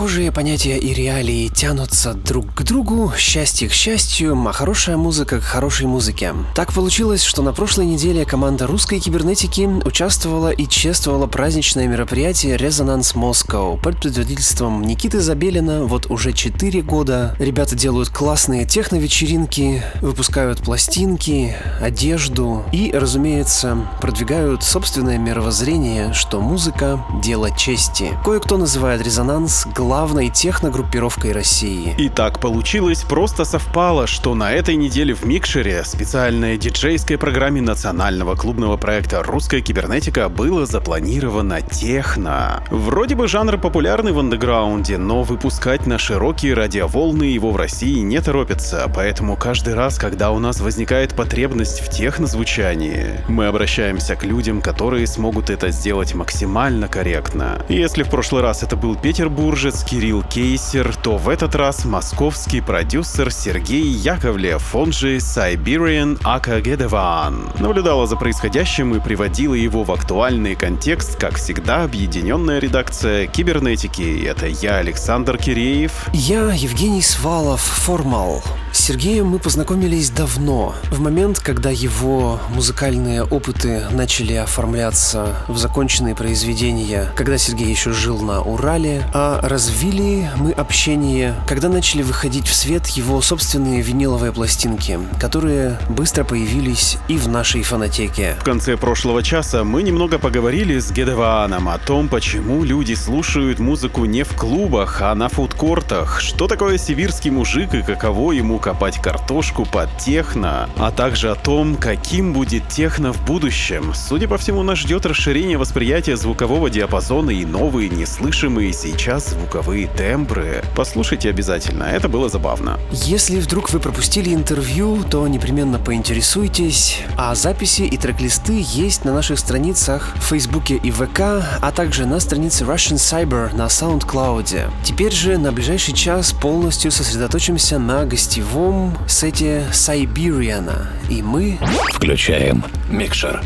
Схожие понятия и реалии тянутся друг к другу, счастье к счастью, а хорошая музыка к хорошей музыке. Так получилось, что на прошлой неделе команда русской кибернетики участвовала и чествовала праздничное мероприятие «Резонанс Москва» под предводительством Никиты Забелина вот уже 4 года. Ребята делают классные техно-вечеринки, выпускают пластинки, одежду и, разумеется, продвигают собственное мировоззрение, что музыка – дело чести. Кое-кто называет «Резонанс» главной техногруппировкой России. И так получилось, просто совпало, что на этой неделе в Микшере, специальной диджейской программе национального клубного проекта «Русская кибернетика» было запланировано техно. Вроде бы жанр популярный в андеграунде, но выпускать на широкие радиоволны его в России не торопятся, поэтому каждый раз, когда у нас возникает потребность в технозвучании, мы обращаемся к людям, которые смогут это сделать максимально корректно. Если в прошлый раз это был Петербург, Кирилл Кейсер, то в этот раз московский продюсер Сергей Яковлев, он же Siberian Акагедеван, наблюдала за происходящим и приводила его в актуальный контекст, как всегда, объединенная редакция кибернетики. Это я, Александр Киреев. Я, Евгений Свалов, Формал. С Сергеем мы познакомились давно, в момент, когда его музыкальные опыты начали оформляться в законченные произведения, когда Сергей еще жил на Урале, а развили мы общение, когда начали выходить в свет его собственные виниловые пластинки, которые быстро появились и в нашей фонотеке. В конце прошлого часа мы немного поговорили с Гедевааном о том, почему люди слушают музыку не в клубах, а на фудкортах, что такое сибирский мужик и каково ему копать картошку под техно, а также о том, каким будет техно в будущем. Судя по всему, нас ждет расширение восприятия звукового диапазона и новые неслышимые сейчас звуковые тембры. Послушайте обязательно, это было забавно. Если вдруг вы пропустили интервью, то непременно поинтересуйтесь, а записи и трек-листы есть на наших страницах в Фейсбуке и ВК, а также на странице Russian Cyber на SoundCloud. Теперь же на ближайший час полностью сосредоточимся на гостевом гостевом сете Сайбириана, и мы включаем микшер.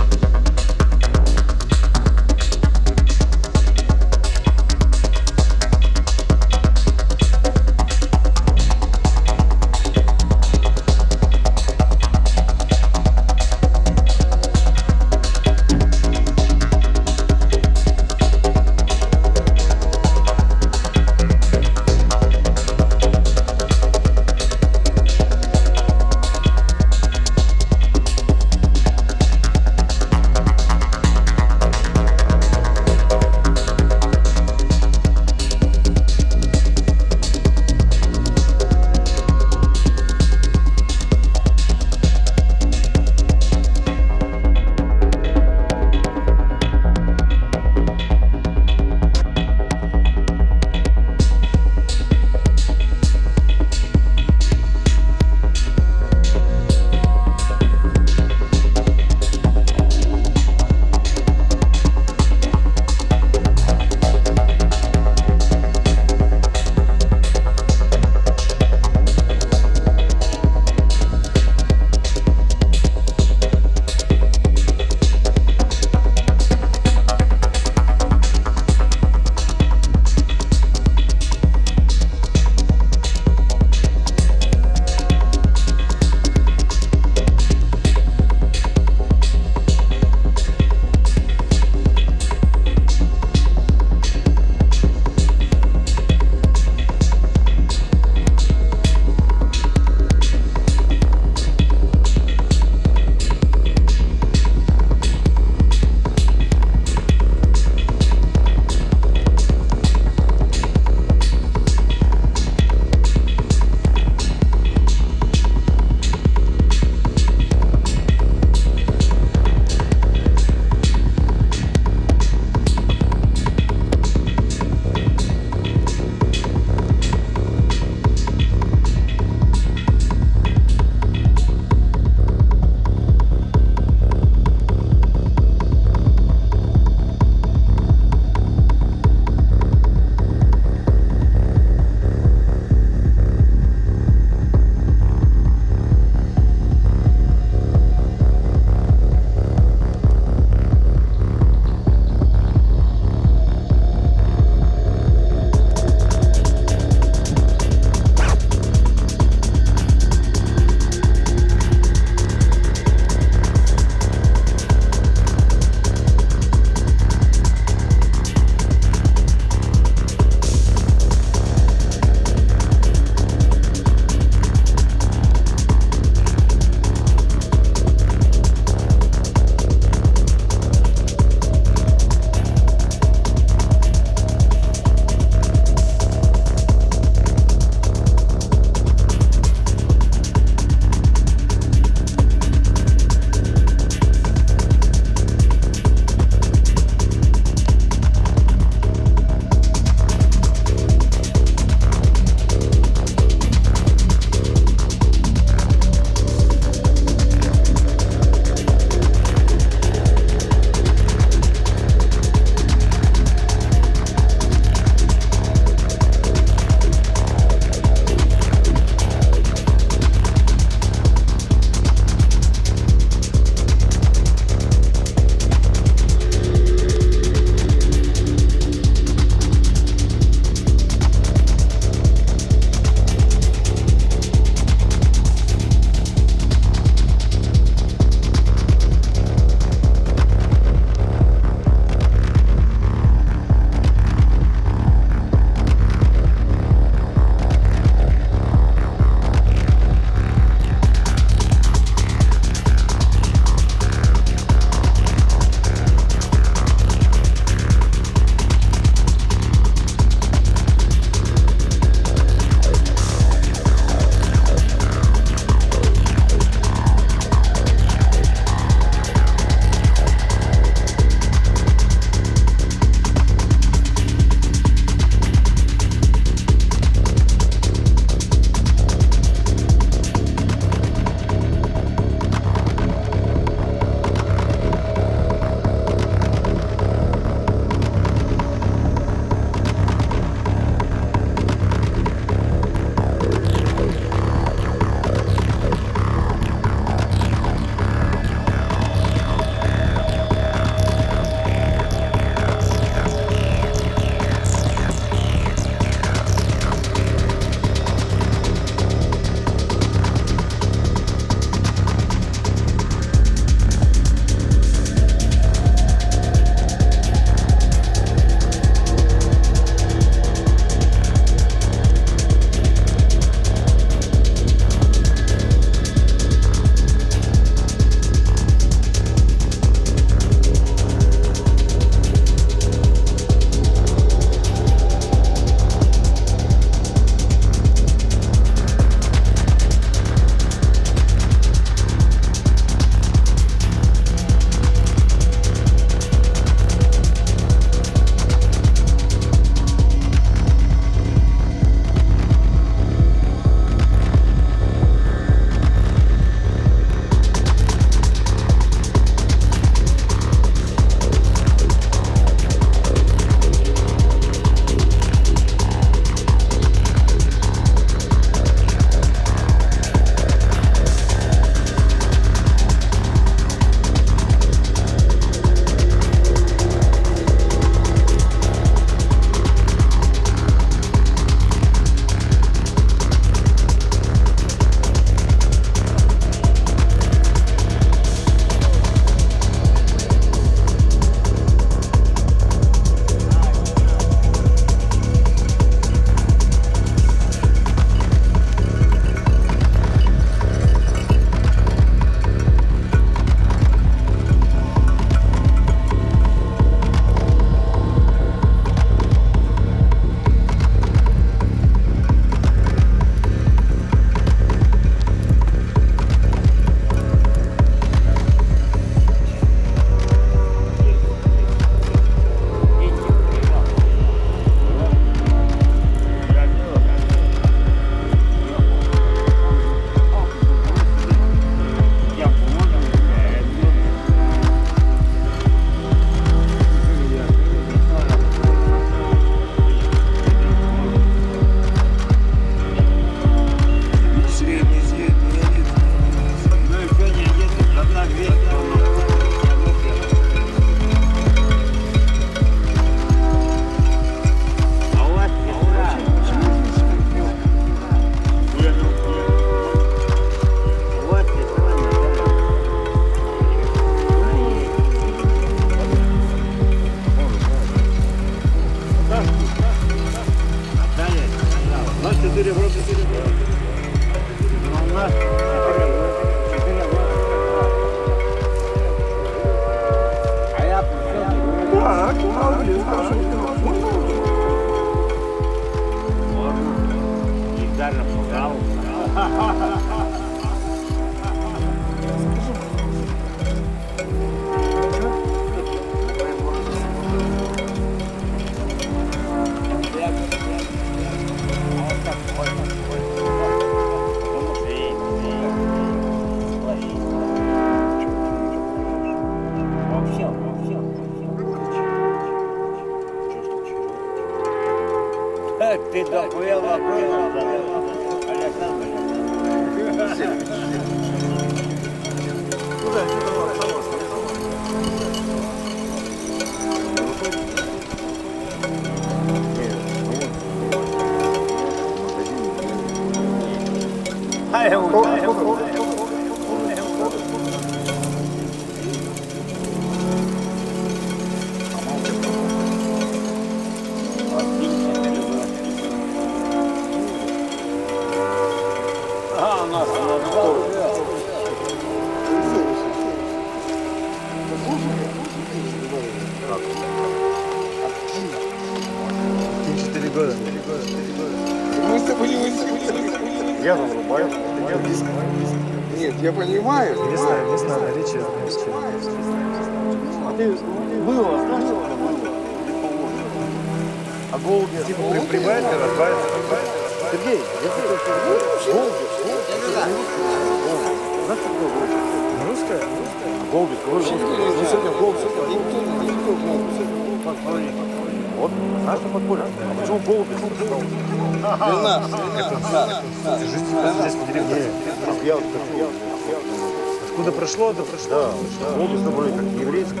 Прошло, да прошло. Да, голуби собрали как еврейский.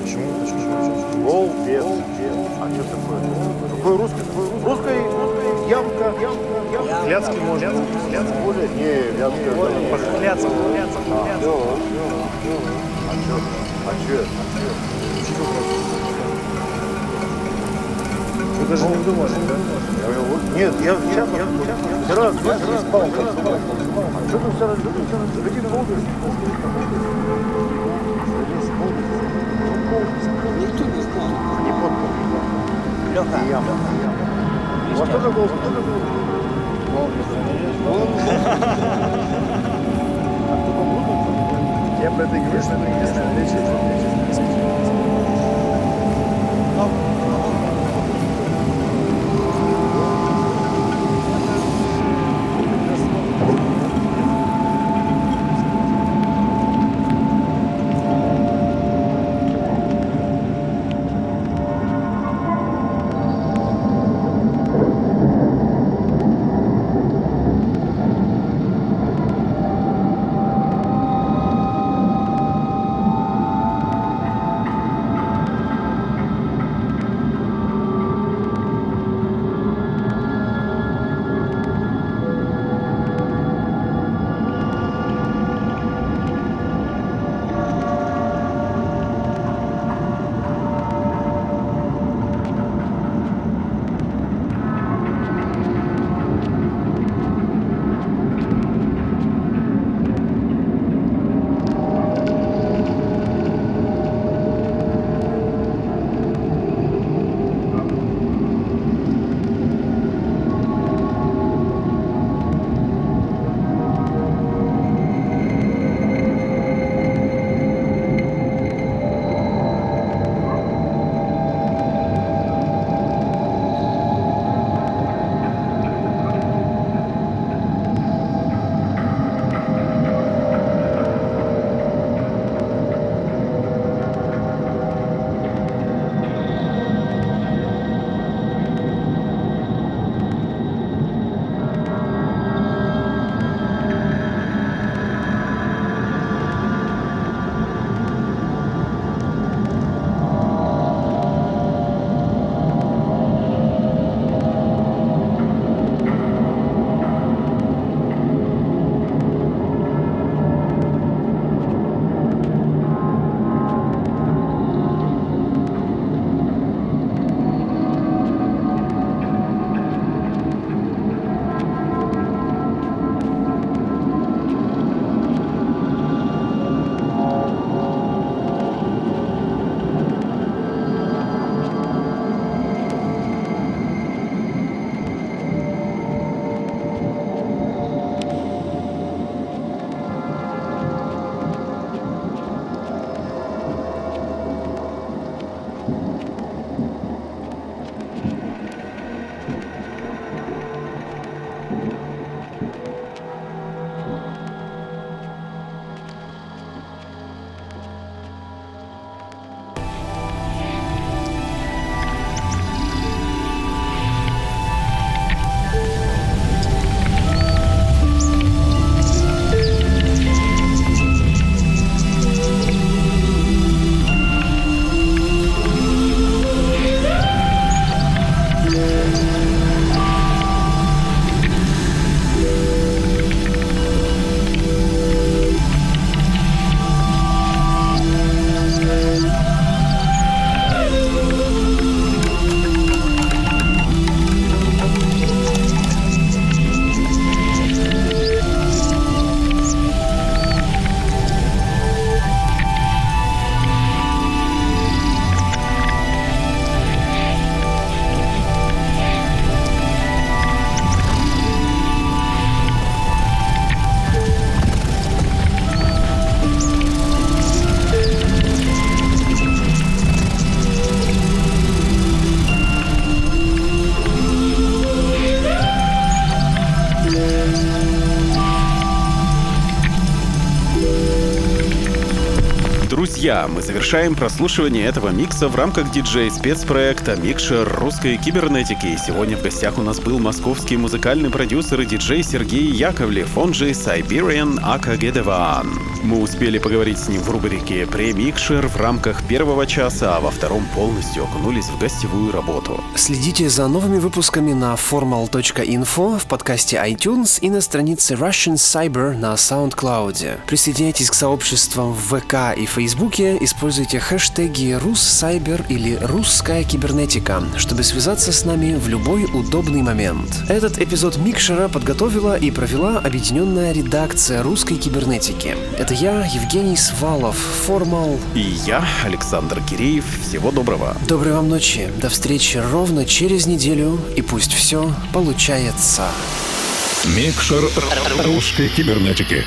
Почему? Почему? Голубец. А что такое? Какой русский? Русская ямка. Вятский может. Вятский более? Не, вятский. Вятский. А что? А что? Вы даже не думали, да? Нет, я сейчас, я вчера, я спал, как. А что ты вчера, что ты вчера, среди голубей? Никто не знал. Не подкуп. Леха. Яма. Вот это голубь, вот это Я про это говорю, что это не знаю, речь Друзья, мы завершаем прослушивание этого микса в рамках диджей-спецпроекта «Микшер русской кибернетики». Сегодня в гостях у нас был московский музыкальный продюсер и диджей Сергей Яковлев, он же Siberian Акагедеван. Мы успели поговорить с ним в рубрике «Премикшер» в рамках первого часа, а во втором полностью окунулись в гостевую работу. Следите за новыми выпусками на formal.info в подкасте iTunes и на странице Russian Cyber на SoundCloud. Присоединяйтесь к сообществам в ВК и Фейсбуке, используйте хэштеги «Руссайбер» или «Русская кибернетика», чтобы связаться с нами в любой удобный момент. Этот эпизод Микшера подготовила и провела объединенная редакция русской кибернетики. Это я, Евгений Свалов, Формал. И я, Александр Киреев. Всего доброго. Доброй вам ночи. До встречи ровно через неделю. И пусть все получается. Микшер русской кибернетики.